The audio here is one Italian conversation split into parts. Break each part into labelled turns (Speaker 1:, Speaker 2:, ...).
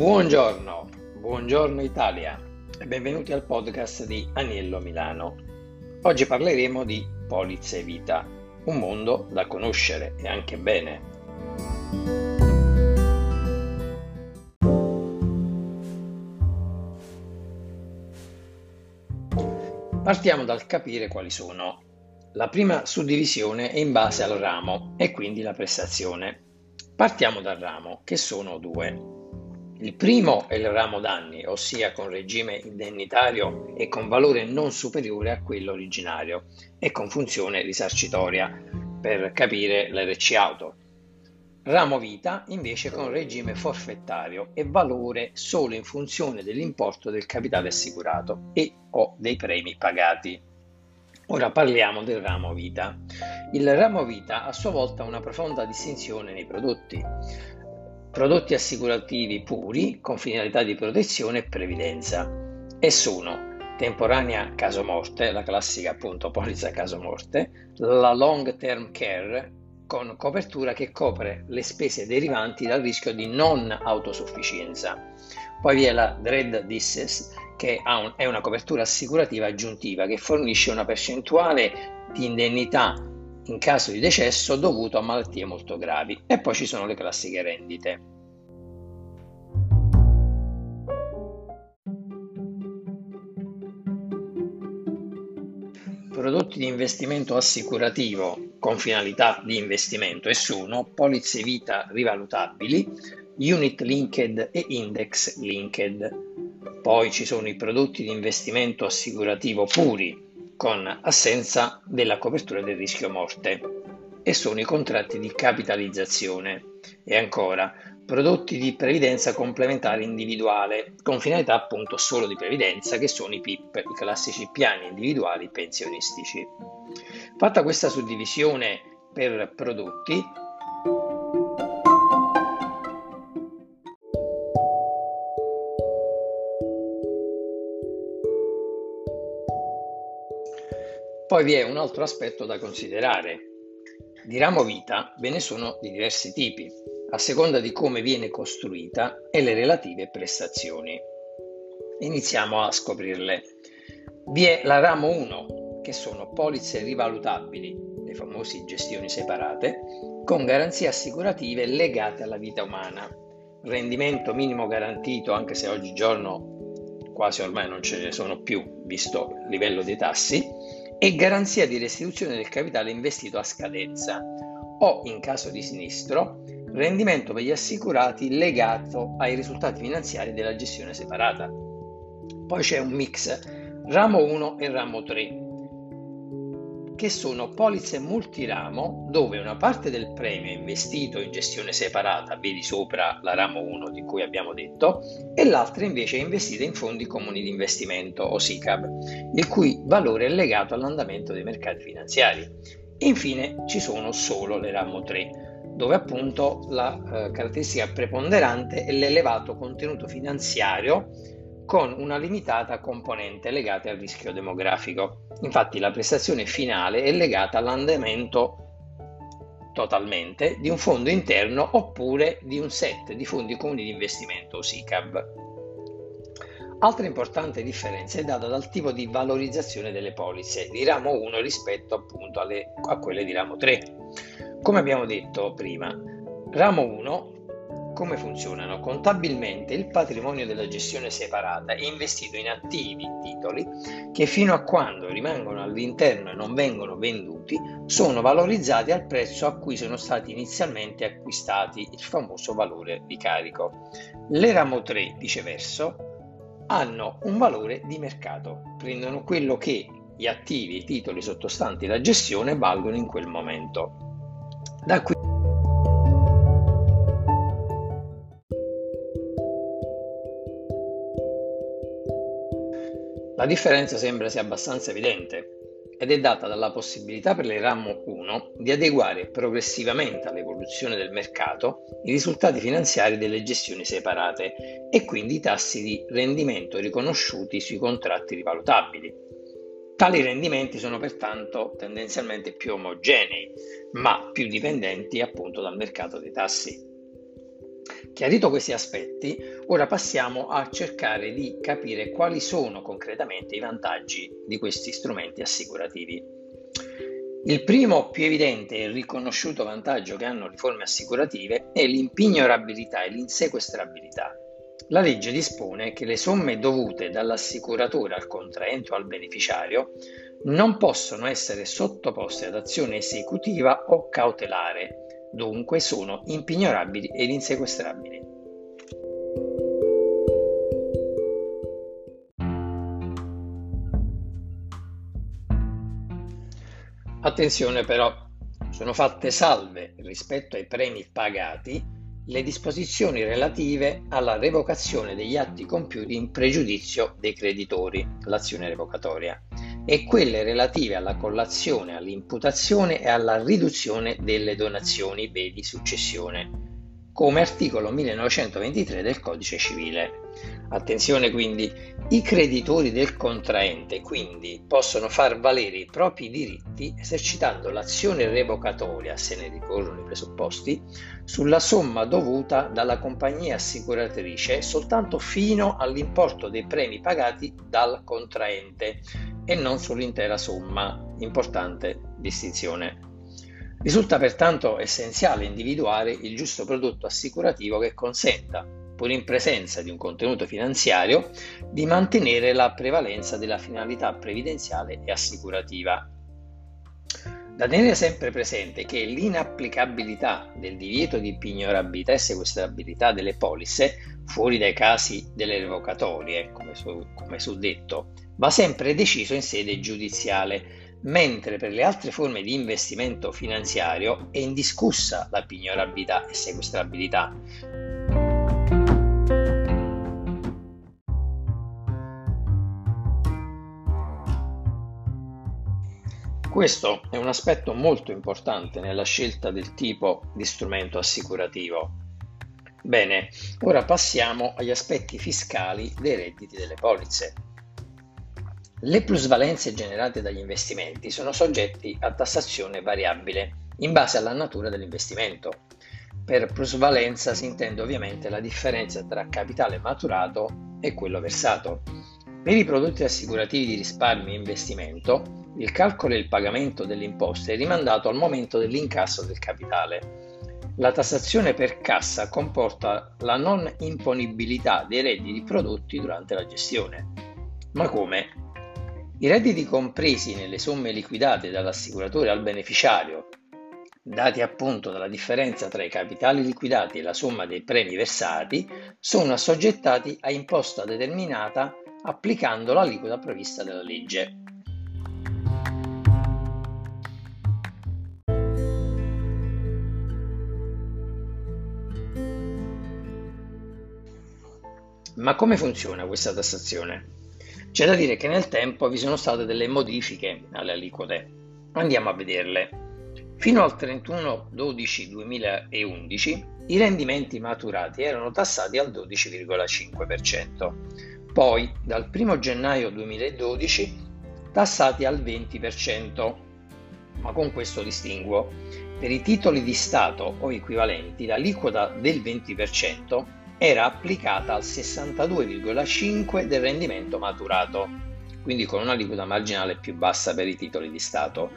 Speaker 1: Buongiorno, buongiorno Italia e benvenuti al podcast di Aniello Milano. Oggi parleremo di polizze vita, un mondo da conoscere e anche bene. Partiamo dal capire quali sono. La prima suddivisione è in base al ramo e quindi la prestazione. Partiamo dal ramo, che sono due. Il primo è il ramo danni, ossia con regime indennitario e con valore non superiore a quello originario e con funzione risarcitoria, per capire l'RC auto. Ramo vita invece con regime forfettario e valore solo in funzione dell'importo del capitale assicurato e o dei premi pagati. Ora parliamo del ramo vita. Il ramo vita a sua volta ha una profonda distinzione nei prodotti prodotti assicurativi puri con finalità di protezione e previdenza e sono temporanea caso morte, la classica appunto polizza caso morte, la long term care con copertura che copre le spese derivanti dal rischio di non autosufficienza. Poi vi è la Dread Disses che è una copertura assicurativa aggiuntiva che fornisce una percentuale di indennità in caso di decesso dovuto a malattie molto gravi. E poi ci sono le classiche rendite. Prodotti di investimento assicurativo con finalità di investimento e sono polizze vita rivalutabili, unit linked e index linked. Poi ci sono i prodotti di investimento assicurativo puri con assenza della copertura del rischio morte e sono i contratti di capitalizzazione e ancora prodotti di previdenza complementare individuale con finalità appunto solo di previdenza che sono i PIP, i classici piani individuali pensionistici. Fatta questa suddivisione per prodotti, Poi vi è un altro aspetto da considerare. Di ramo vita ve ne sono di diversi tipi, a seconda di come viene costruita e le relative prestazioni. Iniziamo a scoprirle. Vi è la ramo 1, che sono polizze rivalutabili, le famose gestioni separate, con garanzie assicurative legate alla vita umana. Rendimento minimo garantito, anche se oggigiorno quasi ormai non ce ne sono più, visto il livello dei tassi, e garanzia di restituzione del capitale investito a scadenza o, in caso di sinistro, rendimento per gli assicurati legato ai risultati finanziari della gestione separata. Poi c'è un mix ramo 1 e ramo 3 che sono polizze multiramo dove una parte del premio è investito in gestione separata, vedi sopra la ramo 1 di cui abbiamo detto, e l'altra invece è investita in fondi comuni di investimento o SICAV, il cui valore è legato all'andamento dei mercati finanziari. Infine ci sono solo le ramo 3, dove appunto la eh, caratteristica preponderante è l'elevato contenuto finanziario con una limitata componente legata al rischio demografico. Infatti la prestazione finale è legata all'andamento totalmente di un fondo interno oppure di un set di fondi comuni di investimento o SICAV. Altra importante differenza è data dal tipo di valorizzazione delle polizze di ramo 1 rispetto appunto alle, a quelle di ramo 3. Come abbiamo detto prima, ramo 1 come funzionano? Contabilmente il patrimonio della gestione separata è investito in attivi, titoli, che fino a quando rimangono all'interno e non vengono venduti, sono valorizzati al prezzo a cui sono stati inizialmente acquistati, il famoso valore di carico. Le ramo 3, viceversa, hanno un valore di mercato, prendono quello che gli attivi, i titoli sottostanti la gestione valgono in quel momento. Da qui La differenza sembra sia abbastanza evidente ed è data dalla possibilità per le ramo 1 di adeguare progressivamente all'evoluzione del mercato i risultati finanziari delle gestioni separate e quindi i tassi di rendimento riconosciuti sui contratti rivalutabili. Tali rendimenti sono pertanto tendenzialmente più omogenei, ma più dipendenti appunto dal mercato dei tassi. Chiarito questi aspetti, ora passiamo a cercare di capire quali sono concretamente i vantaggi di questi strumenti assicurativi. Il primo, più evidente e riconosciuto vantaggio che hanno le forme assicurative è l'impignorabilità e l'insequestrabilità. La legge dispone che le somme dovute dall'assicuratore al contraente o al beneficiario non possono essere sottoposte ad azione esecutiva o cautelare dunque sono impignorabili ed insequestrabili. Attenzione però, sono fatte salve rispetto ai premi pagati le disposizioni relative alla revocazione degli atti compiuti in pregiudizio dei creditori, l'azione revocatoria e quelle relative alla collazione, all'imputazione e alla riduzione delle donazioni, vedi successione, come articolo 1923 del Codice Civile. Attenzione quindi, i creditori del contraente quindi possono far valere i propri diritti esercitando l'azione revocatoria, se ne ricorrono i presupposti, sulla somma dovuta dalla compagnia assicuratrice soltanto fino all'importo dei premi pagati dal contraente e non sull'intera somma. Importante distinzione. Risulta pertanto essenziale individuare il giusto prodotto assicurativo che consenta, pur in presenza di un contenuto finanziario, di mantenere la prevalenza della finalità previdenziale e assicurativa. Da tenere sempre presente che l'inapplicabilità del divieto di pignorabilità e sequestrabilità delle polisse, fuori dai casi delle revocatorie, come, su, come suddetto, va sempre deciso in sede giudiziale, mentre per le altre forme di investimento finanziario è indiscussa la pignorabilità e sequestrabilità. Questo è un aspetto molto importante nella scelta del tipo di strumento assicurativo. Bene, ora passiamo agli aspetti fiscali dei redditi delle polizze. Le plusvalenze generate dagli investimenti sono soggetti a tassazione variabile in base alla natura dell'investimento. Per plusvalenza si intende ovviamente la differenza tra capitale maturato e quello versato. Per i prodotti assicurativi di risparmio e investimento, il calcolo e il pagamento delle imposte è rimandato al momento dell'incasso del capitale. La tassazione per cassa comporta la non imponibilità dei redditi prodotti durante la gestione. Ma come? I redditi compresi nelle somme liquidate dall'assicuratore al beneficiario, dati appunto dalla differenza tra i capitali liquidati e la somma dei premi versati, sono assoggettati a imposta determinata applicando l'aliquota prevista dalla legge. Ma come funziona questa tassazione? C'è da dire che nel tempo vi sono state delle modifiche alle aliquote. Andiamo a vederle. Fino al 31-12-2011 i rendimenti maturati erano tassati al 12,5%, poi dal 1 gennaio 2012 tassati al 20%, ma con questo distinguo. Per i titoli di Stato o equivalenti l'aliquota del 20% era applicata al 62,5 del rendimento maturato, quindi con un'aliquota marginale più bassa per i titoli di Stato.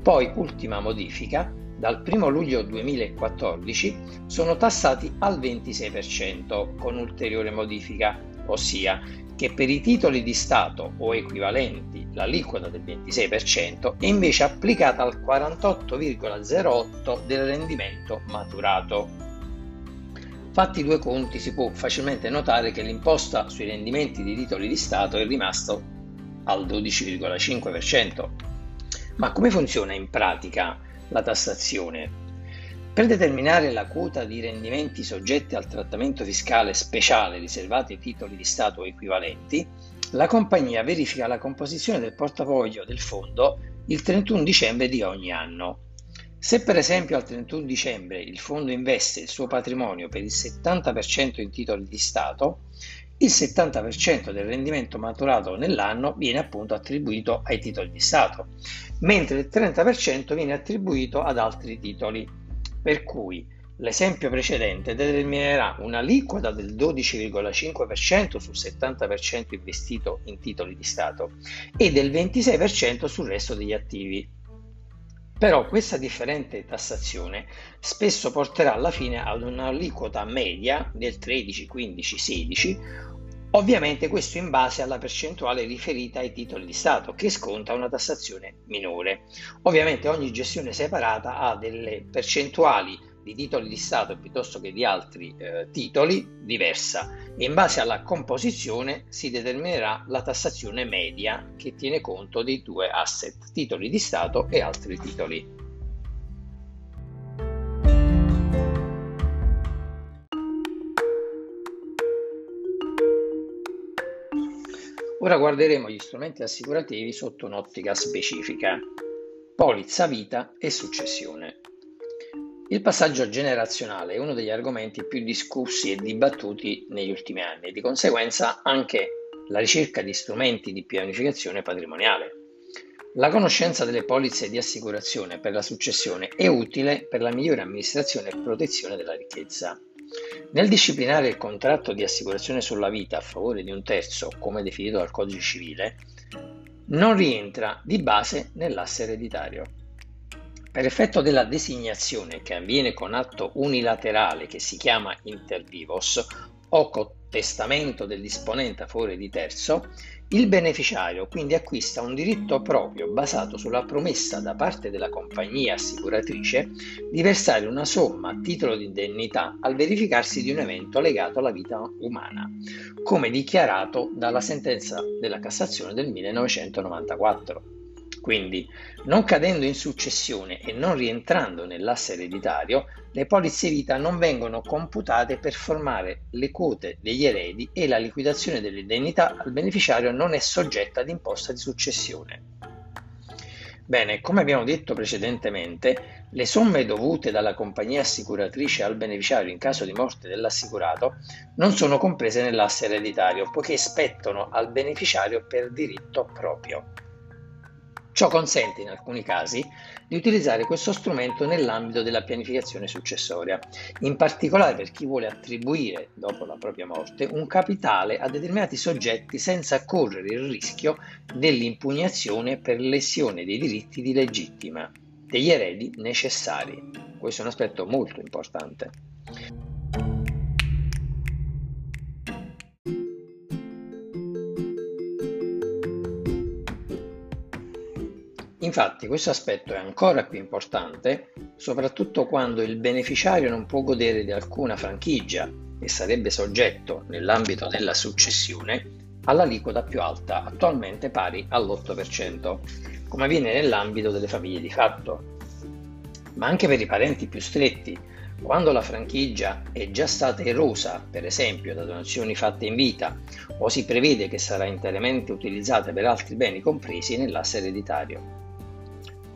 Speaker 1: Poi, ultima modifica, dal 1 luglio 2014 sono tassati al 26% con ulteriore modifica, ossia che per i titoli di Stato o equivalenti l'aliquota del 26% è invece applicata al 48,08 del rendimento maturato. Fatti due conti si può facilmente notare che l'imposta sui rendimenti di titoli di Stato è rimasto al 12,5%. Ma come funziona in pratica la tassazione? Per determinare la quota di rendimenti soggetti al trattamento fiscale speciale riservati ai titoli di Stato equivalenti, la compagnia verifica la composizione del portafoglio del fondo il 31 dicembre di ogni anno se per esempio al 31 dicembre il fondo investe il suo patrimonio per il 70% in titoli di Stato, il 70% del rendimento maturato nell'anno viene appunto attribuito ai titoli di Stato, mentre il 30% viene attribuito ad altri titoli. Per cui L'esempio precedente determinerà un'aliquota del 12,5% sul 70% investito in titoli di Stato e del 26% sul resto degli attivi. Però questa differente tassazione spesso porterà alla fine ad un'aliquota media del 13, 15, 16 Ovviamente questo in base alla percentuale riferita ai titoli di Stato che sconta una tassazione minore. Ovviamente ogni gestione separata ha delle percentuali di titoli di Stato piuttosto che di altri eh, titoli diversa e in base alla composizione si determinerà la tassazione media che tiene conto dei due asset, titoli di Stato e altri titoli. Ora guarderemo gli strumenti assicurativi sotto un'ottica specifica, polizza vita e successione. Il passaggio generazionale è uno degli argomenti più discussi e dibattuti negli ultimi anni e di conseguenza anche la ricerca di strumenti di pianificazione patrimoniale. La conoscenza delle polizze di assicurazione per la successione è utile per la migliore amministrazione e protezione della ricchezza. Nel disciplinare il contratto di assicurazione sulla vita a favore di un terzo, come definito dal Codice civile, non rientra di base nell'asse ereditario. Per effetto della designazione che avviene con atto unilaterale che si chiama inter vivos o contestamento del disponente a favore di terzo, il beneficiario quindi acquista un diritto proprio basato sulla promessa da parte della compagnia assicuratrice di versare una somma a titolo di indennità al verificarsi di un evento legato alla vita umana, come dichiarato dalla sentenza della Cassazione del 1994. Quindi, non cadendo in successione e non rientrando nell'asse ereditario, le polizze vita non vengono computate per formare le quote degli eredi e la liquidazione dell'indennità al beneficiario non è soggetta ad imposta di successione. Bene, come abbiamo detto precedentemente, le somme dovute dalla compagnia assicuratrice al beneficiario in caso di morte dell'assicurato non sono comprese nell'asse ereditario, poiché spettano al beneficiario per diritto proprio. Ciò consente in alcuni casi di utilizzare questo strumento nell'ambito della pianificazione successoria, in particolare per chi vuole attribuire, dopo la propria morte, un capitale a determinati soggetti senza correre il rischio dell'impugnazione per lesione dei diritti di legittima degli eredi necessari. Questo è un aspetto molto importante. Infatti questo aspetto è ancora più importante soprattutto quando il beneficiario non può godere di alcuna franchigia e sarebbe soggetto, nell'ambito della successione, all'aliquota più alta, attualmente pari all'8%, come avviene nell'ambito delle famiglie di fatto. Ma anche per i parenti più stretti, quando la franchigia è già stata erosa, per esempio da donazioni fatte in vita, o si prevede che sarà interamente utilizzata per altri beni compresi nell'asse ereditario.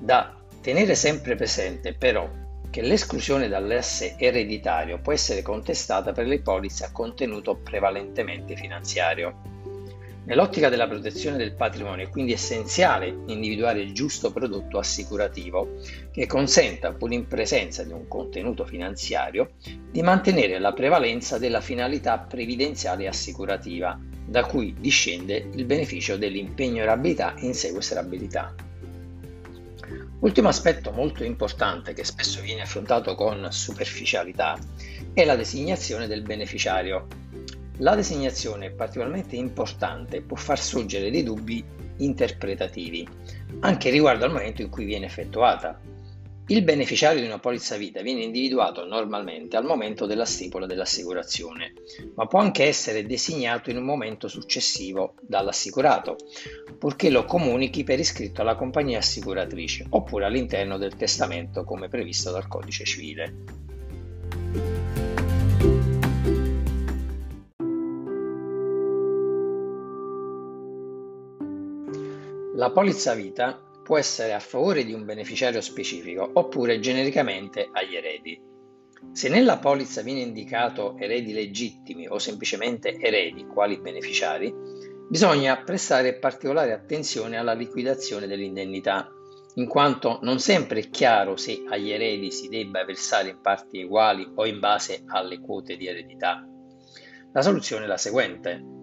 Speaker 1: Da tenere sempre presente però che l'esclusione dall'asse ereditario può essere contestata per le polizze a contenuto prevalentemente finanziario. Nell'ottica della protezione del patrimonio è quindi essenziale individuare il giusto prodotto assicurativo che consenta, pur in presenza di un contenuto finanziario, di mantenere la prevalenza della finalità previdenziale assicurativa, da cui discende il beneficio dell'impegnorabilità e insequestrabilità. Ultimo aspetto molto importante che spesso viene affrontato con superficialità è la designazione del beneficiario. La designazione particolarmente importante può far sorgere dei dubbi interpretativi, anche riguardo al momento in cui viene effettuata. Il beneficiario di una polizza vita viene individuato normalmente al momento della stipula dell'assicurazione, ma può anche essere designato in un momento successivo dall'assicurato, purché lo comunichi per iscritto alla compagnia assicuratrice oppure all'interno del testamento come previsto dal codice civile. La polizza vita può essere a favore di un beneficiario specifico oppure genericamente agli eredi. Se nella polizza viene indicato eredi legittimi o semplicemente eredi quali beneficiari, bisogna prestare particolare attenzione alla liquidazione dell'indennità in quanto non sempre è chiaro se agli eredi si debba versare in parti uguali o in base alle quote di eredità. La soluzione è la seguente.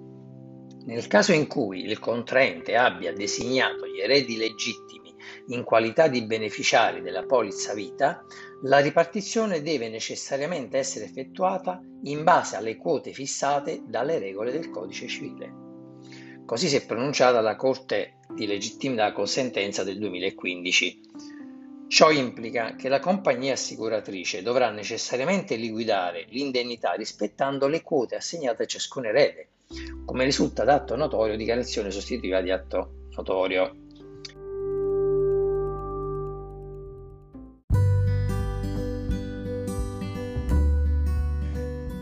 Speaker 1: Nel caso in cui il contraente abbia designato gli eredi legittimi in qualità di beneficiari della polizza vita, la ripartizione deve necessariamente essere effettuata in base alle quote fissate dalle regole del codice civile. Così si è pronunciata la Corte di legittimità con sentenza del 2015. Ciò implica che la compagnia assicuratrice dovrà necessariamente liquidare l'indennità rispettando le quote assegnate a ciascun erede, come risulta da atto notorio di dichiarazione sostitutiva di atto notorio.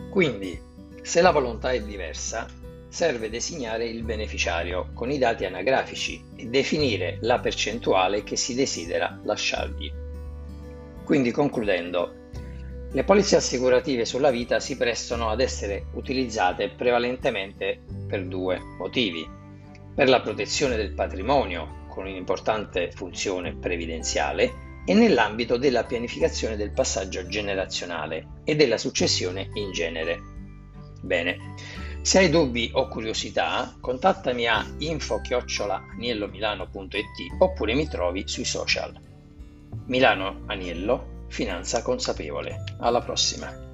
Speaker 1: Quindi, se la volontà è diversa, serve designare il beneficiario con i dati anagrafici e definire la percentuale che si desidera lasciargli. Quindi concludendo, le polizze assicurative sulla vita si prestano ad essere utilizzate prevalentemente per due motivi. Per la protezione del patrimonio, con un'importante funzione previdenziale, e nell'ambito della pianificazione del passaggio generazionale e della successione in genere. Bene, se hai dubbi o curiosità, contattami a info-aniellomilano.it oppure mi trovi sui social. Milano Aniello, Finanza Consapevole. Alla prossima!